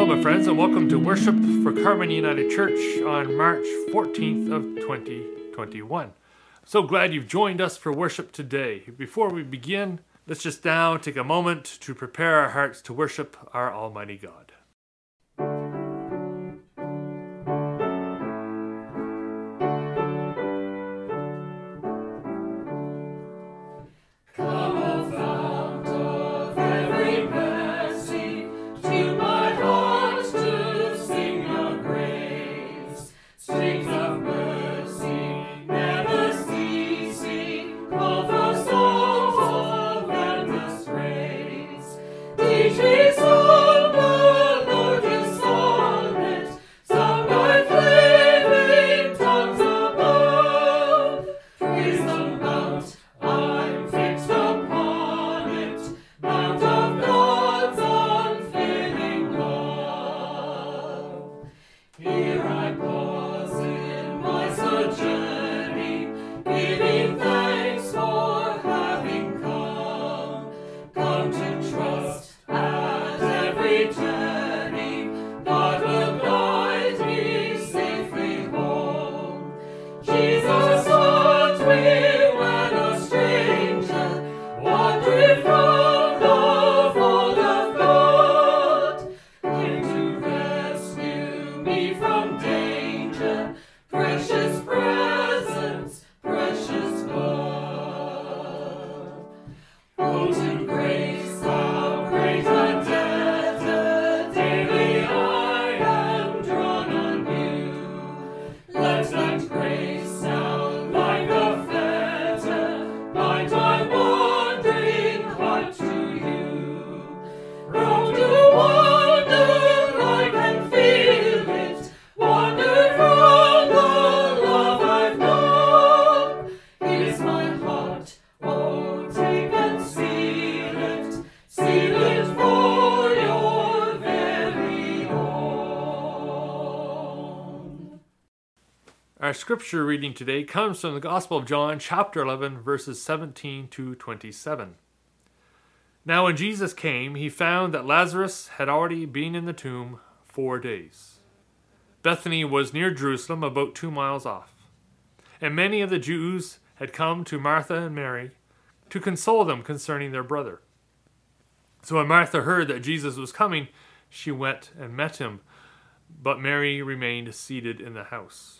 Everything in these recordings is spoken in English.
Hello, my friends, and welcome to worship for Carmen United Church on March 14th of 2021. So glad you've joined us for worship today. Before we begin, let's just now take a moment to prepare our hearts to worship our Almighty God. Me from Our scripture reading today comes from the Gospel of John, chapter 11, verses 17 to 27. Now, when Jesus came, he found that Lazarus had already been in the tomb four days. Bethany was near Jerusalem, about two miles off. And many of the Jews had come to Martha and Mary to console them concerning their brother. So when Martha heard that Jesus was coming, she went and met him, but Mary remained seated in the house.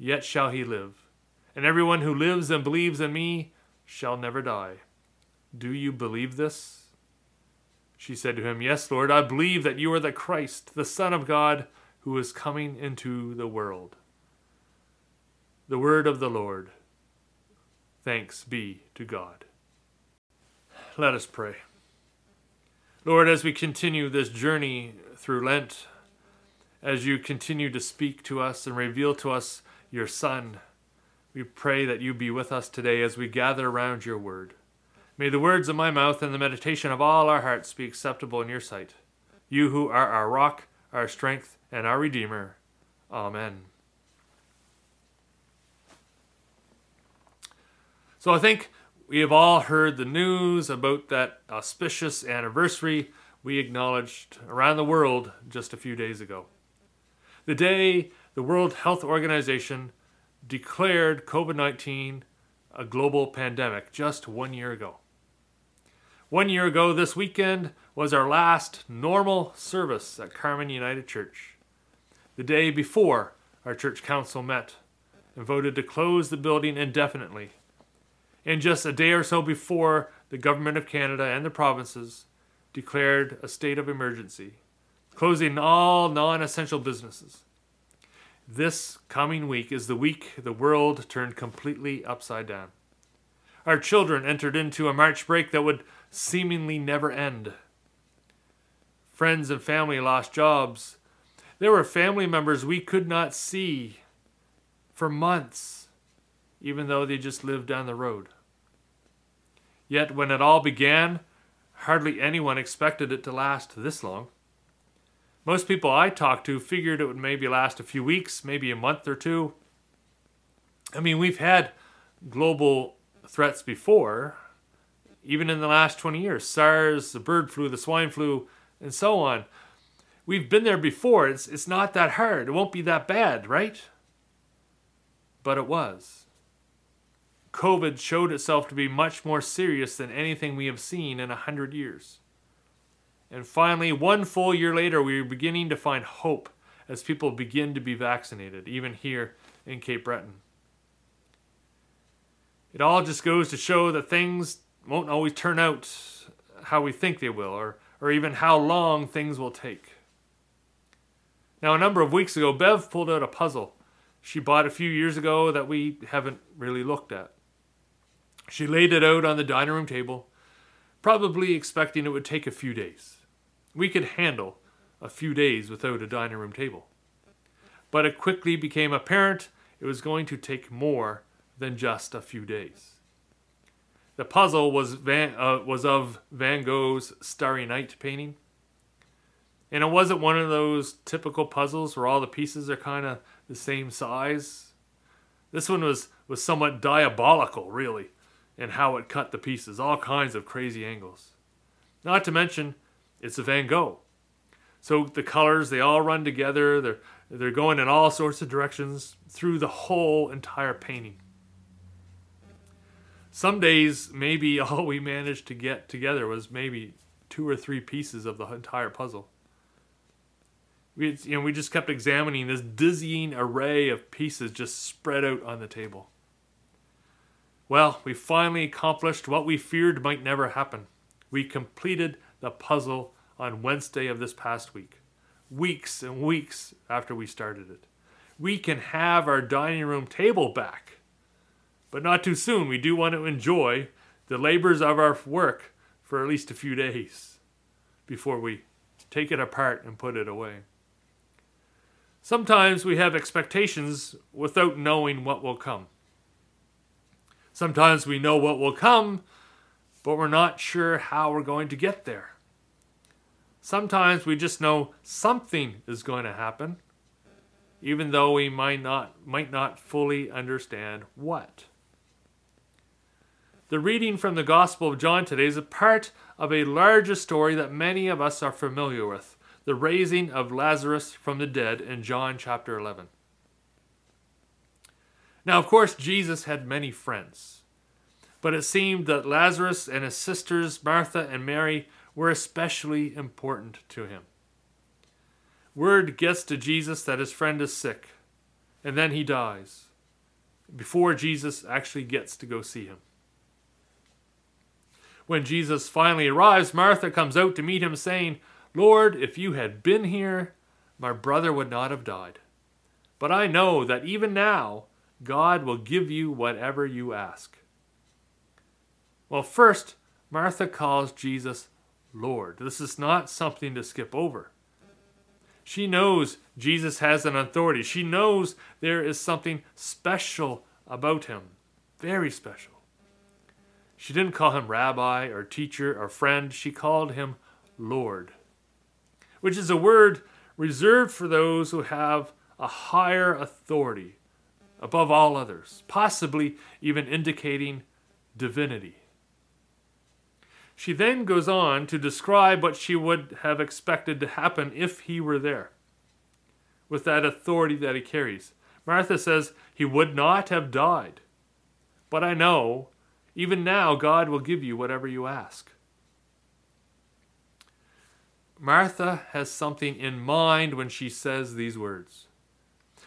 yet shall he live. And everyone who lives and believes in me shall never die. Do you believe this? She said to him, Yes, Lord, I believe that you are the Christ, the Son of God, who is coming into the world. The word of the Lord. Thanks be to God. Let us pray. Lord, as we continue this journey through Lent, as you continue to speak to us and reveal to us your Son, we pray that you be with us today as we gather around your word. May the words of my mouth and the meditation of all our hearts be acceptable in your sight. You who are our rock, our strength, and our Redeemer. Amen. So I think we have all heard the news about that auspicious anniversary we acknowledged around the world just a few days ago. The day the World Health Organization declared COVID 19 a global pandemic just one year ago. One year ago, this weekend was our last normal service at Carmen United Church. The day before, our church council met and voted to close the building indefinitely. And just a day or so before, the Government of Canada and the provinces declared a state of emergency, closing all non essential businesses. This coming week is the week the world turned completely upside down. Our children entered into a March break that would seemingly never end. Friends and family lost jobs. There were family members we could not see for months, even though they just lived down the road. Yet when it all began, hardly anyone expected it to last this long. Most people I talked to figured it would maybe last a few weeks, maybe a month or two. I mean, we've had global threats before, even in the last 20 years SARS, the bird flu, the swine flu, and so on. We've been there before. It's, it's not that hard. It won't be that bad, right? But it was. COVID showed itself to be much more serious than anything we have seen in a hundred years. And finally, one full year later, we are beginning to find hope as people begin to be vaccinated, even here in Cape Breton. It all just goes to show that things won't always turn out how we think they will, or, or even how long things will take. Now, a number of weeks ago, Bev pulled out a puzzle she bought a few years ago that we haven't really looked at. She laid it out on the dining room table, probably expecting it would take a few days. We could handle a few days without a dining room table. But it quickly became apparent it was going to take more than just a few days. The puzzle was, Van, uh, was of Van Gogh's Starry Night painting. And it wasn't one of those typical puzzles where all the pieces are kind of the same size. This one was, was somewhat diabolical, really, in how it cut the pieces, all kinds of crazy angles. Not to mention, it's a Van Gogh. So the colors, they all run together, they're, they're going in all sorts of directions through the whole entire painting. Some days, maybe all we managed to get together was maybe two or three pieces of the entire puzzle we you know we just kept examining this dizzying array of pieces just spread out on the table. Well, we finally accomplished what we feared might never happen. We completed the puzzle on Wednesday of this past week, weeks and weeks after we started it. We can have our dining room table back, but not too soon. We do want to enjoy the labors of our work for at least a few days before we take it apart and put it away. Sometimes we have expectations without knowing what will come. Sometimes we know what will come, but we're not sure how we're going to get there. Sometimes we just know something is going to happen, even though we might not, might not fully understand what. The reading from the Gospel of John today is a part of a larger story that many of us are familiar with the raising of Lazarus from the dead in John chapter 11. Now, of course, Jesus had many friends, but it seemed that Lazarus and his sisters, Martha and Mary, were especially important to him. Word gets to Jesus that his friend is sick, and then he dies before Jesus actually gets to go see him. When Jesus finally arrives, Martha comes out to meet him, saying, Lord, if you had been here, my brother would not have died. But I know that even now, God will give you whatever you ask. Well, first, Martha calls Jesus Lord. This is not something to skip over. She knows Jesus has an authority. She knows there is something special about him, very special. She didn't call him rabbi or teacher or friend, she called him Lord which is a word reserved for those who have a higher authority above all others, possibly even indicating divinity. She then goes on to describe what she would have expected to happen if he were there, with that authority that he carries. Martha says, He would not have died. But I know, even now, God will give you whatever you ask. Martha has something in mind when she says these words.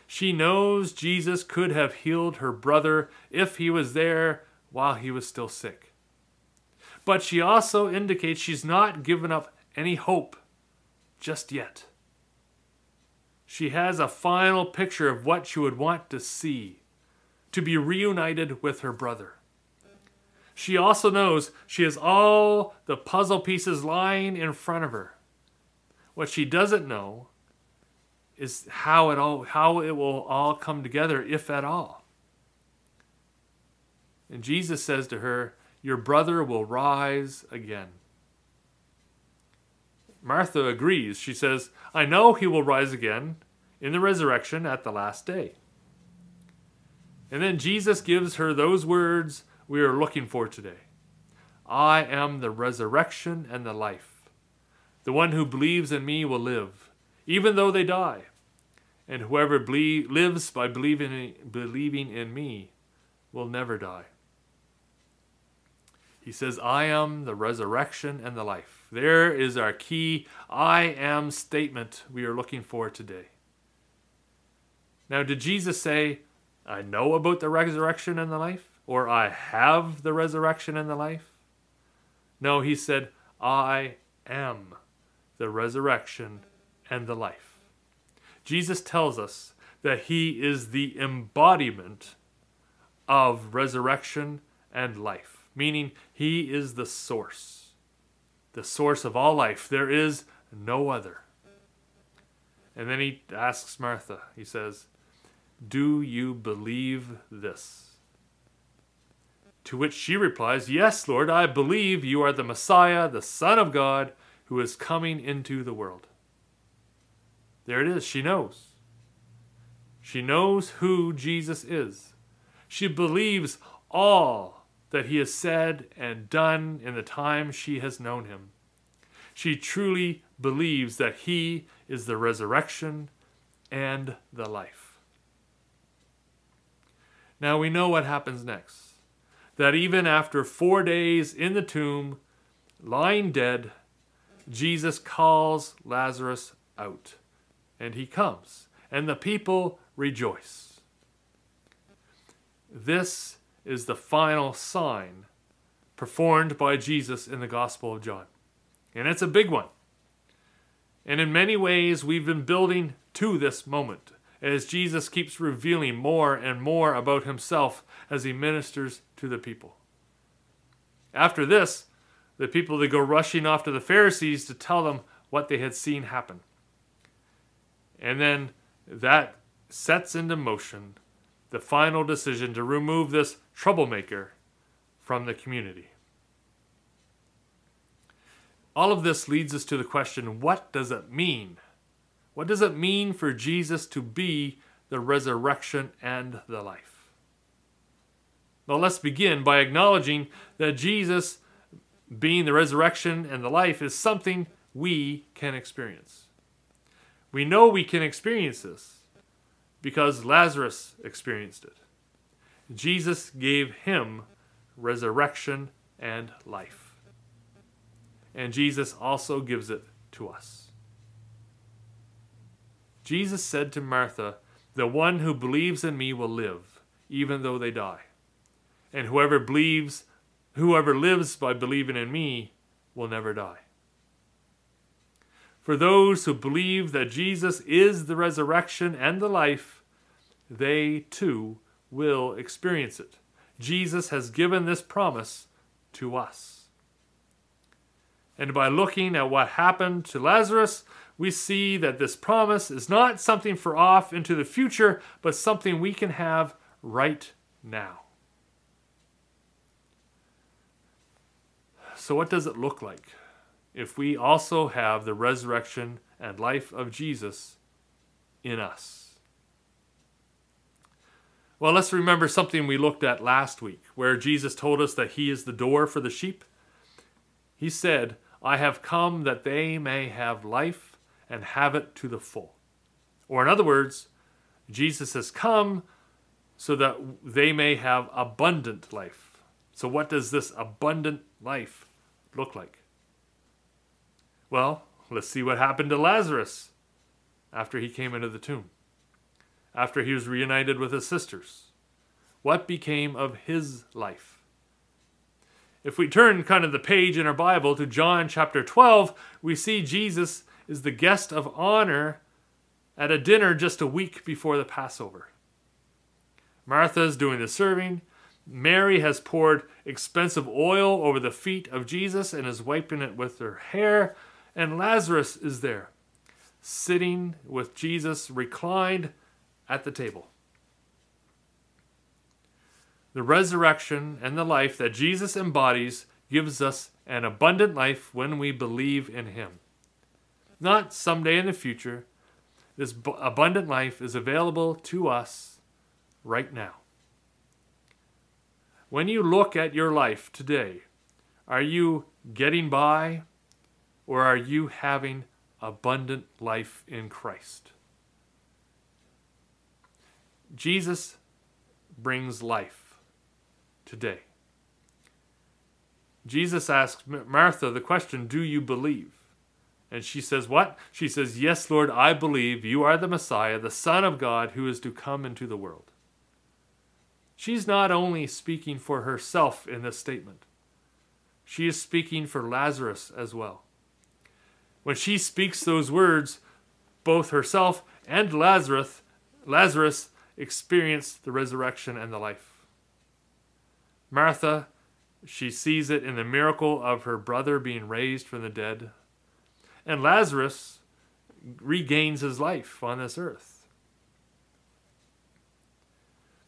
She knows Jesus could have healed her brother if he was there while he was still sick. But she also indicates she's not given up any hope just yet. She has a final picture of what she would want to see to be reunited with her brother. She also knows she has all the puzzle pieces lying in front of her What she doesn't know is how it all how it will all come together if at all. And Jesus says to her, "Your brother will rise again." Martha agrees. She says, "I know he will rise again in the resurrection at the last day." And then Jesus gives her those words we are looking for today. I am the resurrection and the life. The one who believes in me will live, even though they die. And whoever ble- lives by believing, believing in me will never die. He says, I am the resurrection and the life. There is our key I am statement we are looking for today. Now, did Jesus say, I know about the resurrection and the life? Or I have the resurrection and the life? No, he said, I am the resurrection and the life. Jesus tells us that he is the embodiment of resurrection and life, meaning he is the source, the source of all life. There is no other. And then he asks Martha, he says, Do you believe this? To which she replies, Yes, Lord, I believe you are the Messiah, the Son of God, who is coming into the world. There it is. She knows. She knows who Jesus is. She believes all that he has said and done in the time she has known him. She truly believes that he is the resurrection and the life. Now we know what happens next. That even after four days in the tomb, lying dead, Jesus calls Lazarus out and he comes, and the people rejoice. This is the final sign performed by Jesus in the Gospel of John. And it's a big one. And in many ways, we've been building to this moment as Jesus keeps revealing more and more about himself as he ministers to the people. After this, the people they go rushing off to the Pharisees to tell them what they had seen happen. And then that sets into motion the final decision to remove this troublemaker from the community. All of this leads us to the question what does it mean? What does it mean for Jesus to be the resurrection and the life? Well, let's begin by acknowledging that Jesus, being the resurrection and the life, is something we can experience. We know we can experience this because Lazarus experienced it. Jesus gave him resurrection and life. And Jesus also gives it to us. Jesus said to Martha, The one who believes in me will live, even though they die. And whoever believes, whoever lives by believing in me will never die. For those who believe that Jesus is the resurrection and the life, they too will experience it. Jesus has given this promise to us. And by looking at what happened to Lazarus, we see that this promise is not something for off into the future, but something we can have right now. So, what does it look like if we also have the resurrection and life of Jesus in us? Well, let's remember something we looked at last week, where Jesus told us that He is the door for the sheep. He said, I have come that they may have life and have it to the full. Or, in other words, Jesus has come so that they may have abundant life. So, what does this abundant life look like? Well, let's see what happened to Lazarus after he came into the tomb, after he was reunited with his sisters. What became of his life? If we turn kind of the page in our Bible to John chapter 12, we see Jesus is the guest of honor at a dinner just a week before the Passover. Martha's doing the serving. Mary has poured expensive oil over the feet of Jesus and is wiping it with her hair. And Lazarus is there, sitting with Jesus reclined at the table. The resurrection and the life that Jesus embodies gives us an abundant life when we believe in Him. Not someday in the future. This abundant life is available to us right now. When you look at your life today, are you getting by or are you having abundant life in Christ? Jesus brings life today. Jesus asks Martha the question, Do you believe? And she says, What? She says, Yes, Lord, I believe you are the Messiah, the Son of God who is to come into the world. She's not only speaking for herself in this statement, she is speaking for Lazarus as well. When she speaks those words, both herself and Lazarus, Lazarus experience the resurrection and the life. Martha, she sees it in the miracle of her brother being raised from the dead. And Lazarus regains his life on this earth.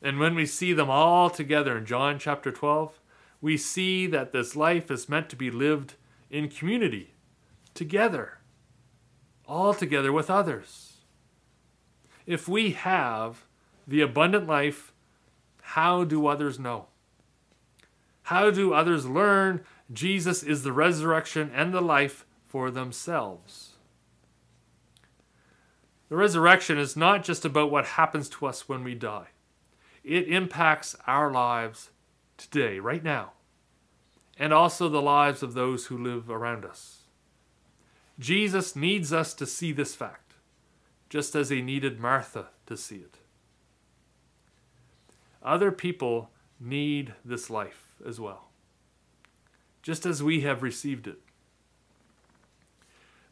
And when we see them all together in John chapter 12, we see that this life is meant to be lived in community, together, all together with others. If we have the abundant life, how do others know? How do others learn Jesus is the resurrection and the life for themselves? The resurrection is not just about what happens to us when we die, it impacts our lives today, right now, and also the lives of those who live around us. Jesus needs us to see this fact, just as he needed Martha to see it. Other people need this life as well, just as we have received it.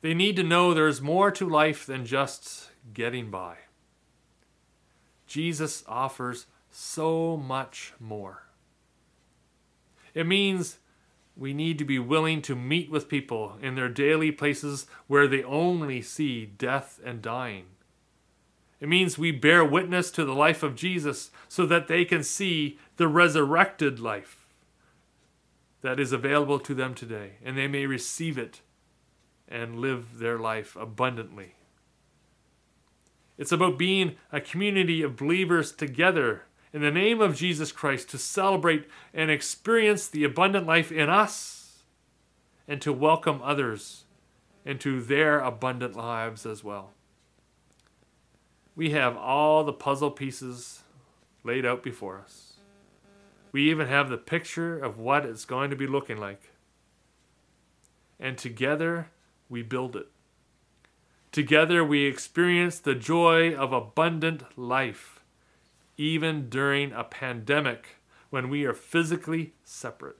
They need to know there's more to life than just getting by. Jesus offers so much more. It means we need to be willing to meet with people in their daily places where they only see death and dying. It means we bear witness to the life of Jesus so that they can see the resurrected life that is available to them today and they may receive it and live their life abundantly. It's about being a community of believers together in the name of Jesus Christ to celebrate and experience the abundant life in us and to welcome others into their abundant lives as well. We have all the puzzle pieces laid out before us. We even have the picture of what it's going to be looking like. And together we build it. Together we experience the joy of abundant life even during a pandemic when we are physically separate.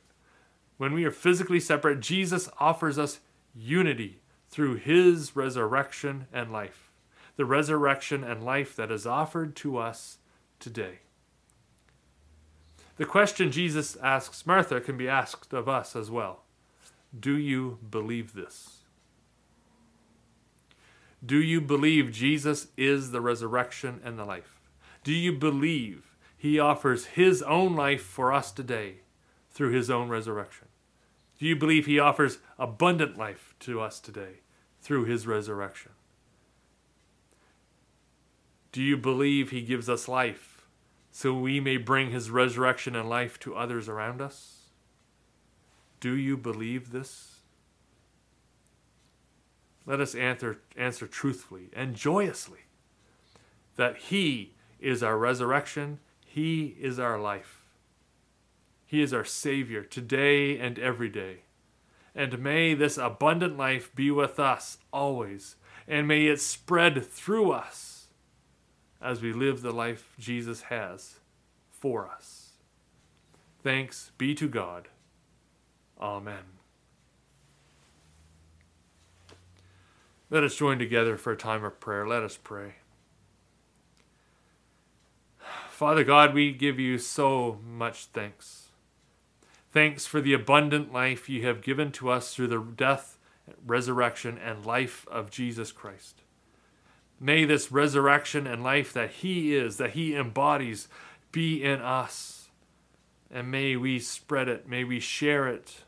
When we are physically separate, Jesus offers us unity through his resurrection and life, the resurrection and life that is offered to us today. The question Jesus asks Martha can be asked of us as well Do you believe this? Do you believe Jesus is the resurrection and the life? Do you believe he offers his own life for us today through his own resurrection? Do you believe he offers abundant life to us today through his resurrection? Do you believe he gives us life so we may bring his resurrection and life to others around us? Do you believe this? Let us answer, answer truthfully and joyously that he is our resurrection. He is our life. He is our Savior today and every day. And may this abundant life be with us always, and may it spread through us as we live the life Jesus has for us. Thanks be to God. Amen. Let us join together for a time of prayer. Let us pray. Father God, we give you so much thanks. Thanks for the abundant life you have given to us through the death, resurrection, and life of Jesus Christ. May this resurrection and life that He is, that He embodies, be in us. And may we spread it, may we share it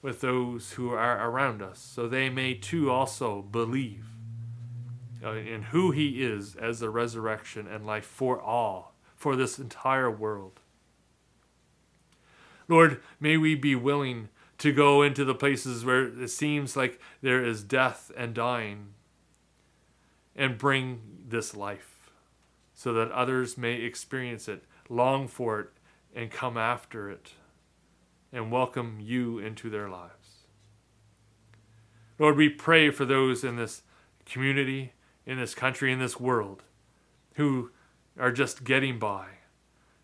with those who are around us, so they may too also believe uh, in who He is as the resurrection and life for all, for this entire world. Lord, may we be willing to go into the places where it seems like there is death and dying and bring this life so that others may experience it, long for it, and come after it and welcome you into their lives. Lord, we pray for those in this community, in this country, in this world who are just getting by,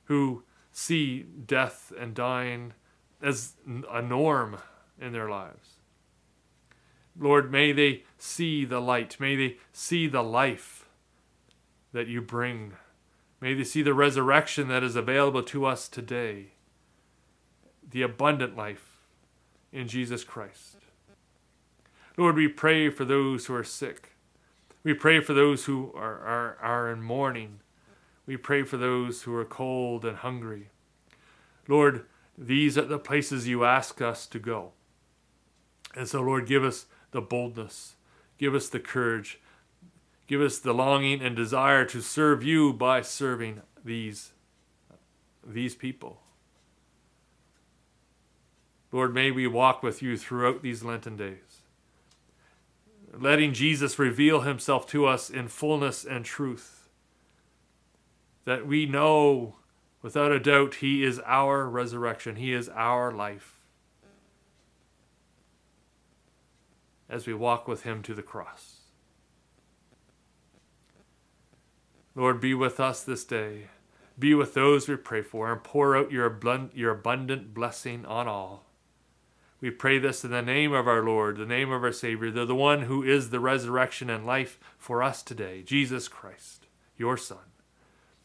who see death and dying as a norm in their lives. Lord, may they see the light. May they see the life that you bring. May they see the resurrection that is available to us today, the abundant life in Jesus Christ. Lord, we pray for those who are sick. We pray for those who are, are, are in mourning. We pray for those who are cold and hungry. Lord, these are the places you ask us to go. And so, Lord, give us the boldness, give us the courage, give us the longing and desire to serve you by serving these, these people. Lord, may we walk with you throughout these Lenten days, letting Jesus reveal himself to us in fullness and truth, that we know without a doubt he is our resurrection, he is our life. as we walk with him to the cross. Lord, be with us this day. Be with those we pray for and pour out your, abund- your abundant blessing on all. We pray this in the name of our Lord, the name of our Savior, the, the one who is the resurrection and life for us today, Jesus Christ, your Son,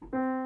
Our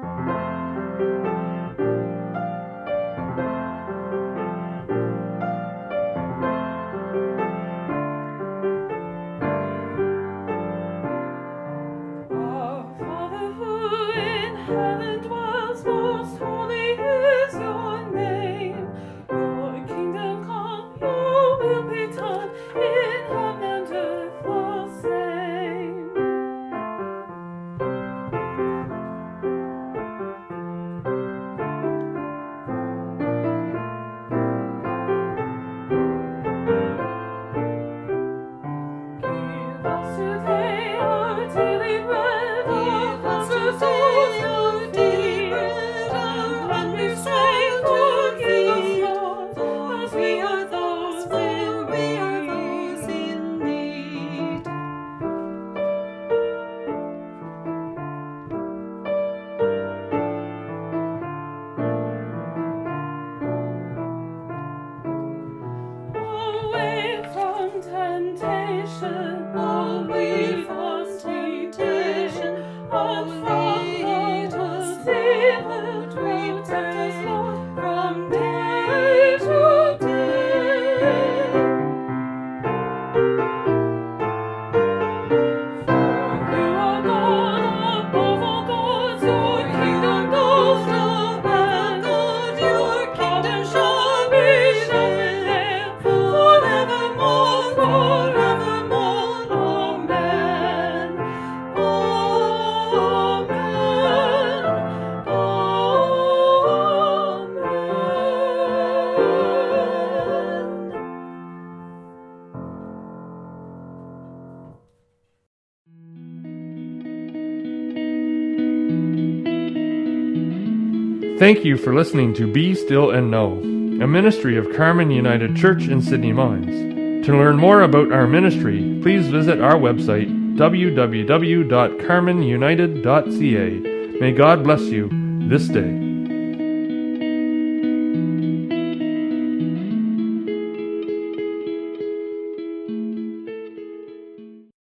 Thank you for listening to Be Still and Know, a ministry of Carmen United Church in Sydney Mines. To learn more about our ministry, please visit our website www.carmenunited.ca. May God bless you this day.